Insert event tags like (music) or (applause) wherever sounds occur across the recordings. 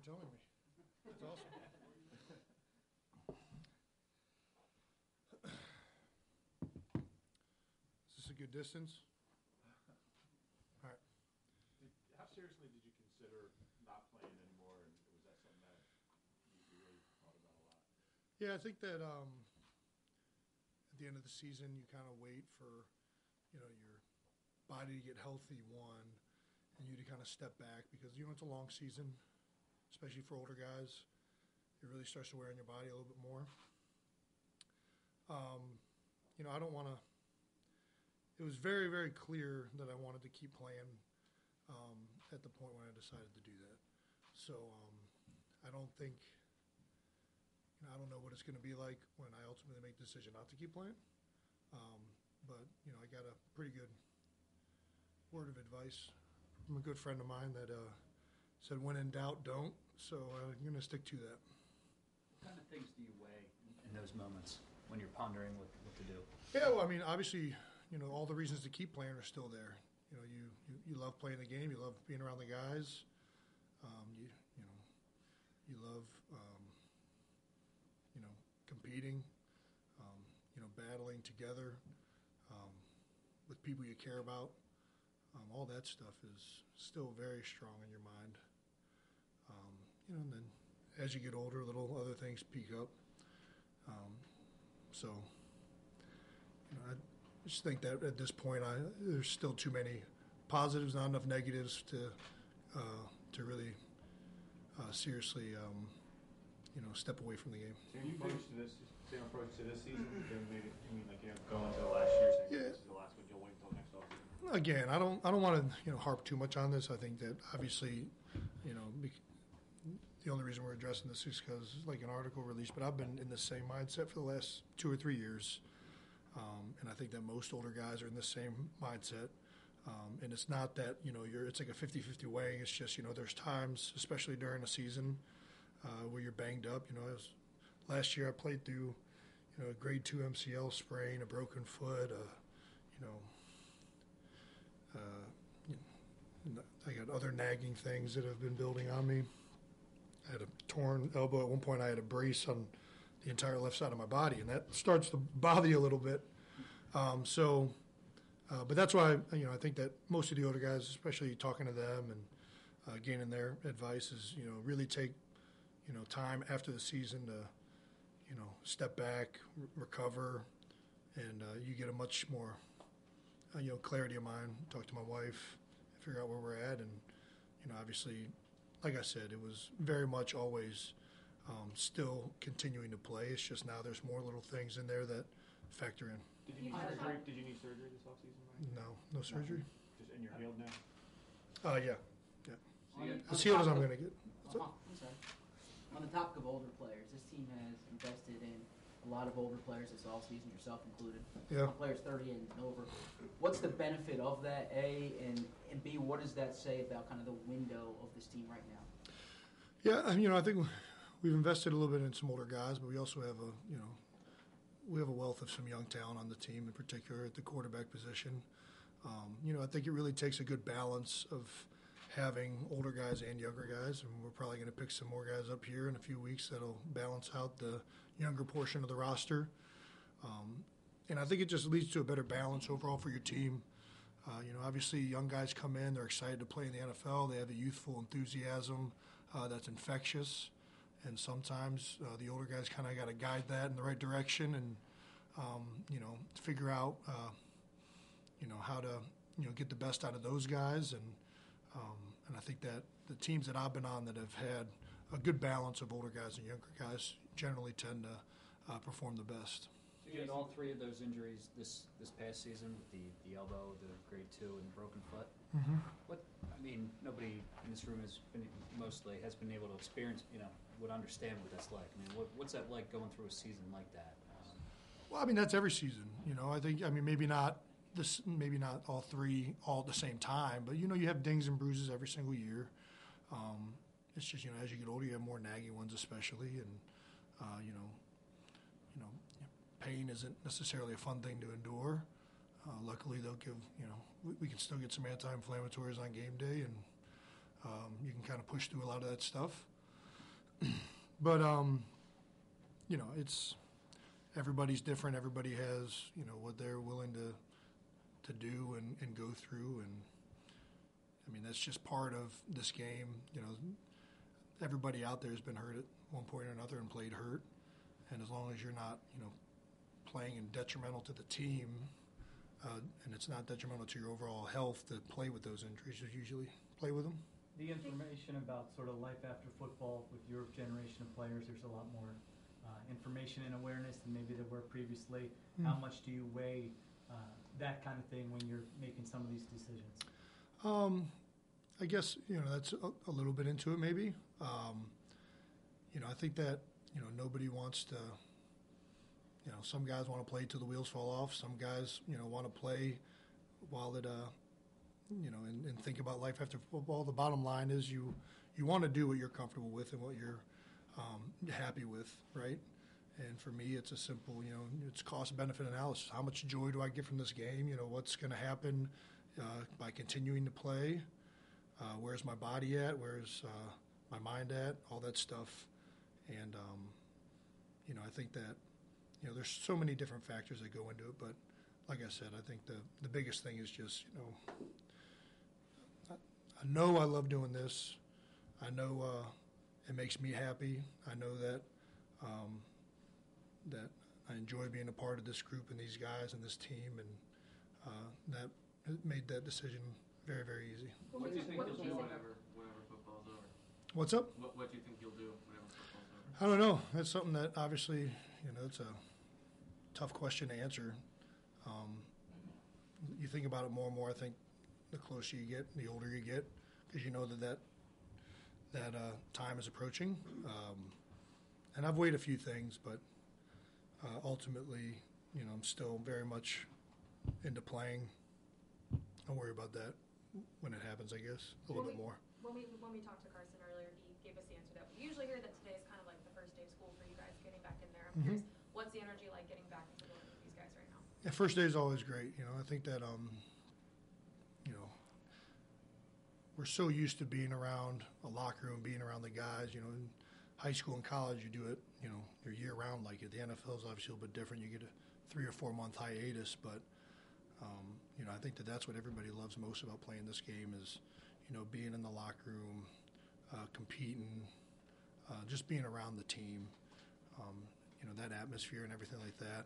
for telling me. That's awesome. (laughs) Is this a good distance? All right. Did- How seriously did you consider not playing anymore, and was that something that you really thought about a lot? Yeah, I think that um, at the end of the season, you kind of wait for, you know, your body to get healthy, one, and you to kind of step back because, you know, it's a long season, especially for older guys. It really starts to wear on your body a little bit more. Um, you know, I don't want to. It was very, very clear that I wanted to keep playing um, at the point when I decided to do that. So um, I don't think you know, I don't know what it's going to be like when I ultimately make the decision not to keep playing. Um, but you know, I got a pretty good word of advice from a good friend of mine that uh, said, "When in doubt, don't." So uh, I'm going to stick to that. What kind of things do you weigh in those moments when you're pondering what, what to do? Yeah, well, I mean, obviously, you know, all the reasons to keep playing are still there. You know, you, you, you love playing the game. You love being around the guys. Um, you you know, you love um, you know competing. Um, you know, battling together um, with people you care about. Um, all that stuff is still very strong in your mind. You know, and then as you get older, little other things peak up. Um, so, you know, I just think that at this point, I there's still too many positives, not enough negatives to uh, to really uh, seriously, um, you know, step away from the game. Same approach to this, same approach to this season, maybe, I mean, like, you know, going into last year, saying Yeah. this is the last one, you'll wait until next offseason? Again, I don't I don't want to you know harp too much on this. I think that obviously, you know, bec- the only reason we're addressing this is because like an article released. But I've been in the same mindset for the last two or three years, um, and I think that most older guys are in the same mindset. Um, and it's not that you know you're it's like a 50-50 weighing. It's just you know there's times, especially during a season, uh, where you're banged up. You know, was, last year I played through you know a grade two MCL sprain, a broken foot, uh, you know uh, you know, I got other nagging things that have been building on me. I had a torn elbow. At one point, I had a brace on the entire left side of my body, and that starts to bother you a little bit. Um, so, uh, but that's why you know I think that most of the older guys, especially talking to them and uh, gaining their advice, is you know really take you know time after the season to you know step back, r- recover, and uh, you get a much more uh, you know, clarity of mind, talk to my wife, figure out where we're at, and you know, obviously, like I said, it was very much always um, still continuing to play. It's just now there's more little things in there that factor in. Did you need surgery, did you need surgery this offseason, Mike? No, no surgery. Just, in your healed now? Uh, yeah, yeah. On the- on As healed as I'm going to get. uh-huh, I'm sorry. On the topic of older players, this team has invested in a lot of older players this offseason, yourself included. Yeah. Players 30 and over. What's the benefit of that, A, and, and B, what does that say about kind of the window of this team right now? Yeah, I- you know, I think we've invested a little bit in some older guys, but we also have a, you know, we have a wealth of some young talent on the team, in particular at the quarterback position. Um, you know, I think it really takes a good balance of having older guys and younger guys, and we're probably going to pick some more guys up here in a few weeks that'll balance out the younger portion of the roster. Um, and I think it just leads to a better balance overall for your team. Uh, you know, obviously, young guys come in, they're excited to play in the NFL. They have a youthful enthusiasm uh, that's infectious. And sometimes uh, the older guys kind of got to guide that in the right direction and, um, you know, figure out, uh, you know, how to, you know, get the best out of those guys. And, um, and I think that the teams that I've been on that have had a good balance of older guys and younger guys generally tend to uh, perform the best. So you had all three of those injuries this this past season with the, the elbow, the grade two, and the broken foot. Mm-hmm. What I mean, nobody in this room has been mostly has been able to experience, you know, would understand what that's like. I mean, what, what's that like going through a season like that? Um, Well, I mean that's every season. You know, I think I mean maybe not this, maybe not all three all at the same time, but you know you have dings and bruises every single year. Um, it's just you know as you get older, you have more nagging ones, especially, and uh, you know, you know, pain isn't necessarily a fun thing to endure. Uh, luckily, they'll give you know we, we can still get some anti-inflammatories on game day, and um, you can kind of push through a lot of that stuff. (clears throat) but um, you know, it's everybody's different. Everybody has you know what they're willing to to do and, and go through, and I mean that's just part of this game. You know, everybody out there has been hurt at one point or another and played hurt, and as long as you're not you know playing and detrimental to the team. Uh, and it's not detrimental to your overall health to play with those injuries. You usually play with them. The information about sort of life after football with your generation of players, there's a lot more uh, information and awareness than maybe there were previously. How Hmm. much do you weigh uh, that kind of thing when you're making some of these decisions? Um, I guess you know that's a, a little bit into it, maybe. Um, you know, I think that you know nobody wants to. You know, some guys want to play till the wheels fall off. Some guys, you know, want to play while it, uh, you know, and, and think about life after football. The bottom line is you you want to do what you're comfortable with and what you're um, happy with, right? And for me, it's a simple, you know, it's cost benefit analysis. How much joy do I get from this game? You know, what's going to happen uh, by continuing to play? Uh, where's my body at? Where's uh, my mind at? All that stuff. And, um, you know, I think that, you know, there's so many different factors that go into it. But like I said, I think the, the biggest thing is just, you know, I, I know I love doing this. I know uh, it makes me happy. I know that um, that I enjoy being a part of this group and these guys and this team, and uh, that made that decision very, very easy. What do you think What you'll do you whenever, whenever football's over? What's up? What, what do you think you'll do whenever football's over? I don't know. That's something that obviously, you know, it's a tough question to answer. Um, you think about it more and more. I think the closer you get, the older you get, because you know that that that uh, time is approaching. Um, and I've weighed a few things, but uh, ultimately, you know, I'm still very much into playing. I'll worry about that when it happens. I guess a little bit more. When we, when we talked to Carson earlier, he gave us the answer that we usually hear that today is kind of like the first day of school for you guys getting back in there. I'm Mhm. curious, what's the energy like getting back into going with these guys right now? Yeah, first day is always great. You know, I think that um, you know, we're so used to being around a locker room, being around the guys. You know, in high school and college, you do it. You know, you're year round like it. The NFL is obviously a little bit different. You get a three or four month hiatus, but um, you know, I think that that's what everybody loves most about playing this game is, you know, being in the locker room, uh, competing, uh, just being around the team. Um, you know, that atmosphere and everything like that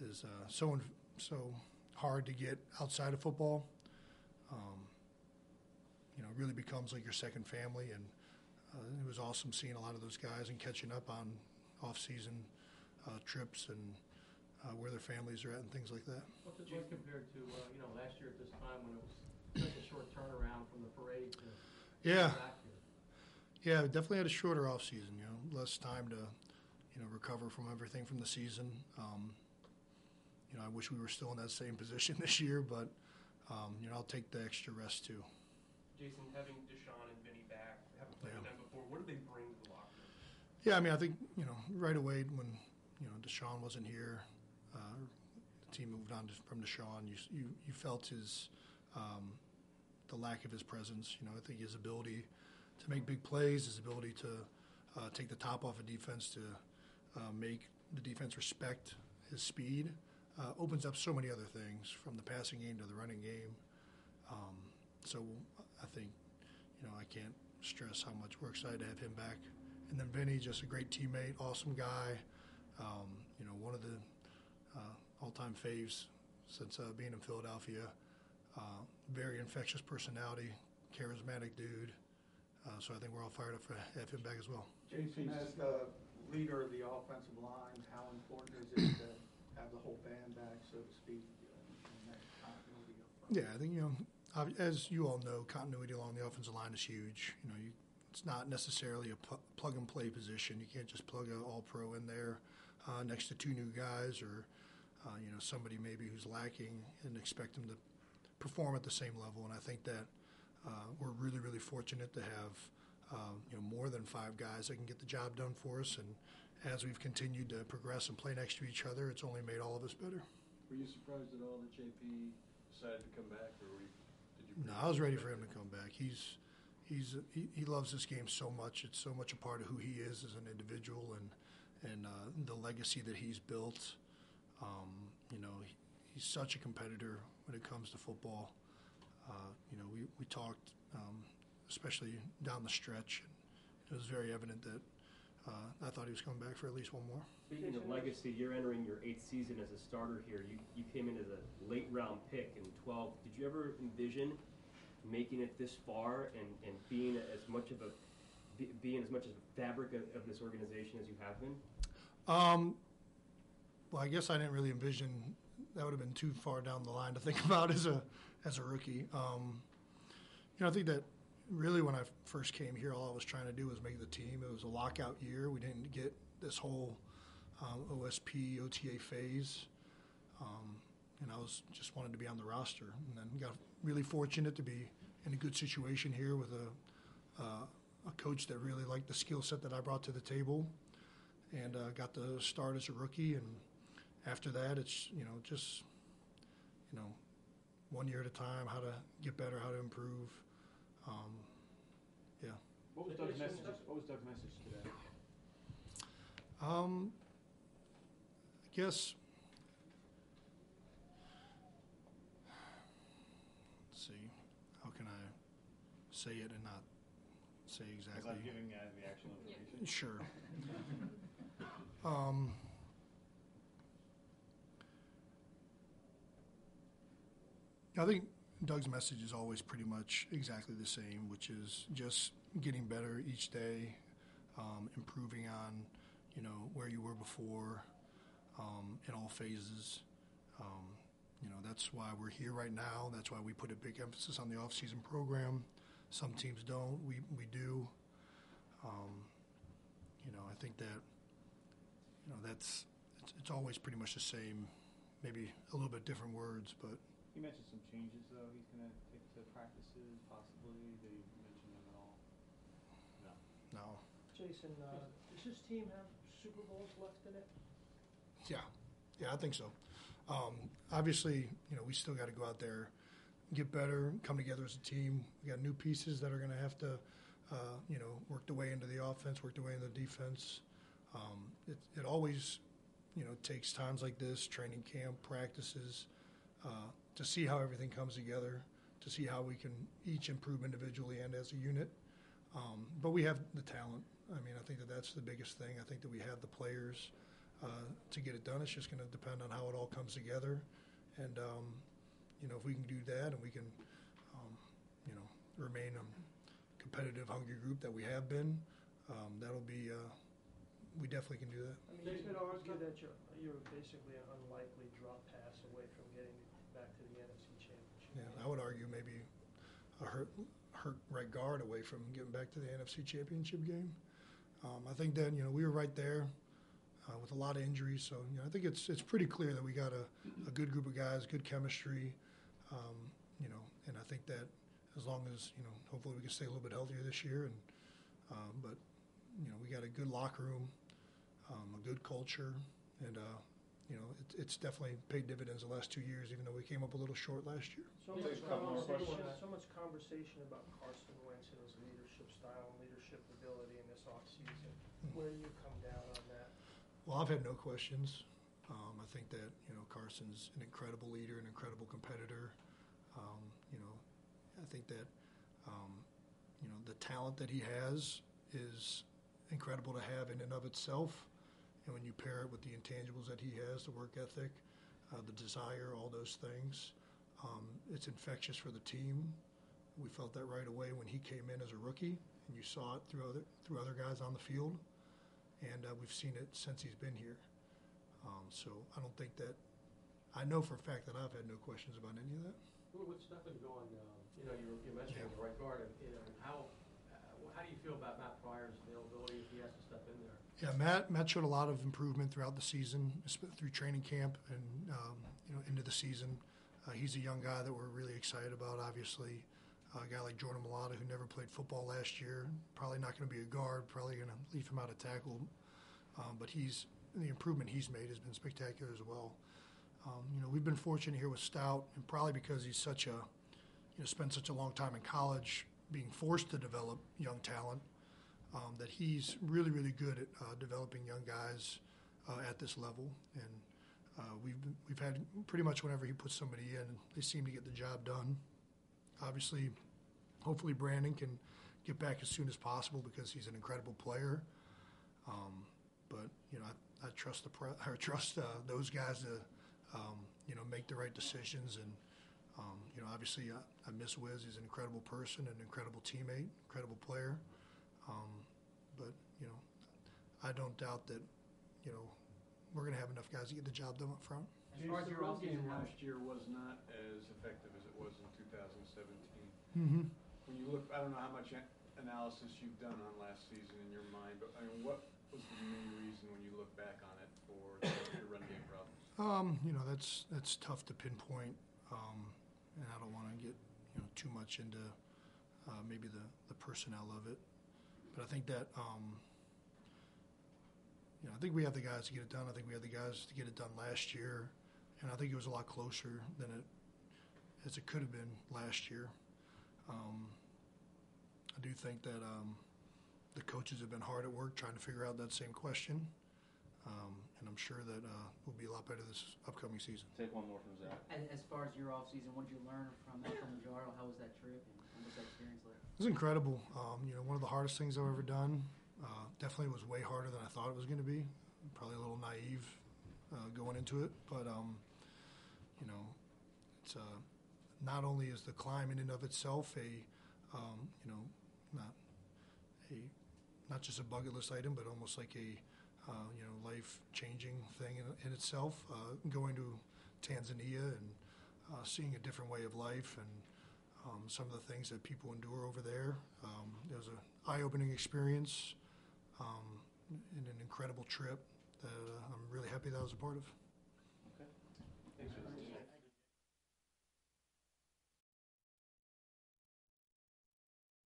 is uh, so so hard to get outside of football. Um, you know, really becomes like your second family, and uh, it was awesome seeing a lot of those guys and catching up on off-season uh, trips and uh, where their families are at and things like that. What's it like compared to, uh, you know, last year at this time when it was such a short turnaround from the parade to Yeah, back here? yeah, definitely had a shorter off-season. You know, less time to you know recover from everything from the season. Um, you know, I wish we were still in that same (laughs) position this year, but um, you know, I'll take the extra rest too. Jason, having DeSean and Vinny back, haven't played with them before, what do they bring to the locker room? Yeah, I mean, I think you know right away when you know DeSean wasn't here, uh, the team moved on to, from DeSean. You you you felt his um, the lack of his presence. You know, I think his ability to make big plays, his ability to uh, take the top off a defense, to uh, make the defense respect his speed, uh, opens up so many other things from the passing game to the running game. Um, so I think you know I can't stress how much we're excited to have him back. And then Vinny, just a great teammate, awesome guy. Um, you know, one of the all-time faves since uh, being in Philadelphia. Uh, very infectious personality, charismatic dude. Uh, so I think we're all fired up to have him back as well. Jason, as the leader of the offensive line, how important is it to have the whole band back, so to speak, and that continuity up front? Yeah, I think you know, as you all know, continuity along the offensive line is huge. You know, you, it's not necessarily a pl- plug and play position. You can't just plug an All Pro in there uh, next to two new guys, or uh, you know somebody maybe who's lacking, and expect them to perform at the same level. And I think that uh, we're really, really fortunate to have uh, you know more than five guys that can get the job done for us. And as we've continued to progress and play next to each other, it's only made all of us better. Were you surprised at all that JP decided to come back, or were you, did you? No, I was ready for him to come back. He's he's he, he loves this game so much. It's so much a part of who he is as an individual and and uh, the legacy that he's built. Um, you know, he, he's such a competitor when it comes to football. Uh, you know, we we talked, um, especially down the stretch. And it was very evident that uh, I thought he was coming back for at least one more. Speaking of legacy, you're entering your eighth season as a starter here. You, you came in as a late round pick in 12. Did you ever envision making it this far and, and being as much of a being as much of a fabric of, of this organization as you have been? Um, well, I guess I didn't really envision that would have been too far down the line to think (laughs) about as a as a rookie. Um, you know, I think that really when I first came here, all I was trying to do was make the team. It was a lockout year. We didn't get this whole um, OSP OTA phase, um, and I was just wanted to be on the roster. And then got really fortunate to be in a good situation here with a uh, a coach that really liked the skill set that I brought to the table, and uh, got to start as a rookie. And after that, it's you know just you know one year at a time, how to get better, how to improve. Um, yeah. What was Doug's message, what was Doug's message today? Um, I guess. Let's see. How can I say it and not say exactly? Without giving uh, the actual information? Sure. (laughs) um, I think Doug's message is always pretty much exactly the same, which is just getting better each day, um, improving on, you know, where you were before, um, in all phases. Um, you know, that's why we're here right now. That's why we put a big emphasis on the off-season program. Some teams don't. We we do. Um, you know, I think that, you know, that's it's, it's always pretty much the same, maybe a little bit different words, but He mentioned some changes, though, he's gonna take to practices, possibly, did he mention them at all? No. no. Jason, uh, does this team have Super Bowls left in it? Yeah, yeah, I think so. Um, obviously, you know, we still got to go out there, get better, come together as a team. We got new pieces that are going to have to, uh, you know, work their way into the offense, work their way into the defense. Um, it, it always, you know, takes times like this, training camp, practices, uh, to see how everything comes together, to see how we can each improve individually and as a unit. Um, but we have the talent. I mean, I think that that's the biggest thing. I think that we have the players uh, to get it done. It's just going to depend on how it all comes together. And, um, you know, if we can do that and we can, um, you know, remain a competitive, hungry group that we have been, um, that'll be, uh, we definitely can do that. I mean, you could argue that you're, you're basically an unlikely drop pass away from getting back to the NFC Yeah, I would argue maybe a hurt, hurt right guard away from getting back to the NFC Championship game. Um, I think that you know we were right there uh, with a lot of injuries, so you know I think it's it's pretty clear that we got a, a good group of guys, good chemistry, um, you know, and I think that as long as you know, hopefully we can stay a little bit healthier this year, and um, but you know we got a good locker room, um, a good culture, and uh, you know it, it's definitely paid dividends the last two years, even though we came up a little short last year. So Take much a couple more conversation, questions. so much conversation about Carson Wentz and his leadership style and leadership ability in this offseason. Where do you come down on that? Well, I've had no questions. Um, I think that you know Carson's an incredible leader, an incredible competitor. Um, you know, I think that um, you know the talent that he has is incredible to have in and of itself. And when you pair it with the intangibles that he has, the work ethic, uh, the desire, all those things, um, it's infectious for the team. We felt that right away when he came in as a rookie, and you saw it through other through other guys on the field and uh, we've seen it since he's been here. Um, so I don't think that I know for a fact that I've had no questions about any of that. Well, With Stefen gone, um, you know, you, you mentioned Yeah. the right guard, and, you know, how, uh, how do you feel about Matt Pryor's availability if he has to step in there? Yeah, Matt. Matt showed a lot of improvement throughout the season, through training camp and um, you know into the season. Uh, he's a young guy that we're really excited about. Obviously, uh, a guy like Jordan Mailata who never played football last year, probably not going to be a guard. Probably going to leave him out of tackle. Um, but he's the improvement he's made has been spectacular as well. Um, you know, we've been fortunate here with Stout, and probably because he's such a, you know, spent such a long time in college, being forced to develop young talent. Um, that he's really, really good at uh, developing young guys uh, at this level, and uh, we've we've had pretty much whenever he puts somebody in, they seem to get the job done. Obviously, hopefully Brandon can get back as soon as possible because he's an incredible player. Um, but you know, I, I trust the pre- (laughs) I trust uh, those guys to um, you know make the right decisions, and um, you know, obviously I, I miss Wiz. He's an incredible person, an incredible teammate, incredible player. Um, but you know, I don't doubt that you know we're going to have enough guys to get the job done up front. As far as the your run game last year was not as effective as it was in 2017. Mm-hmm. When you look, I don't know how much analysis you've done on last season in your mind, but I mean, what was the main reason when you look back on it for the the run game problems? Um, you know, that's that's tough to pinpoint, um, and I don't want to get you know too much into uh, maybe the the personnel of it, but I think that um, you know I think we have the guys to get it done. I think we had the guys to get it done last year, and I think it was a lot closer than it as it could have been last year. Um, I do think that um, the coaches have been hard at work trying to figure out that same question. Um, and I'm sure that uh, we'll be a lot better this upcoming season. Take one more from Zach. As, as far as your offseason, what did you learn from that from Kilimanjaro? How was that trip and what was like? It was incredible. Um, you know, one of the hardest things I've ever done. Uh, definitely was way harder than I thought it was going to be. Probably a little naive uh, going into it, but um, you know, it's uh, not only is the climb in and of itself a um, you know not a not just a bucket list item, but almost like a uh, you know life changing thing in, in itself. Uh, going to Tanzania and uh, seeing a different way of life and um, some of the things that people endure over there. Um, it was an eye-opening experience um, and an incredible trip that uh, I'm really happy that I was a part of. Listening.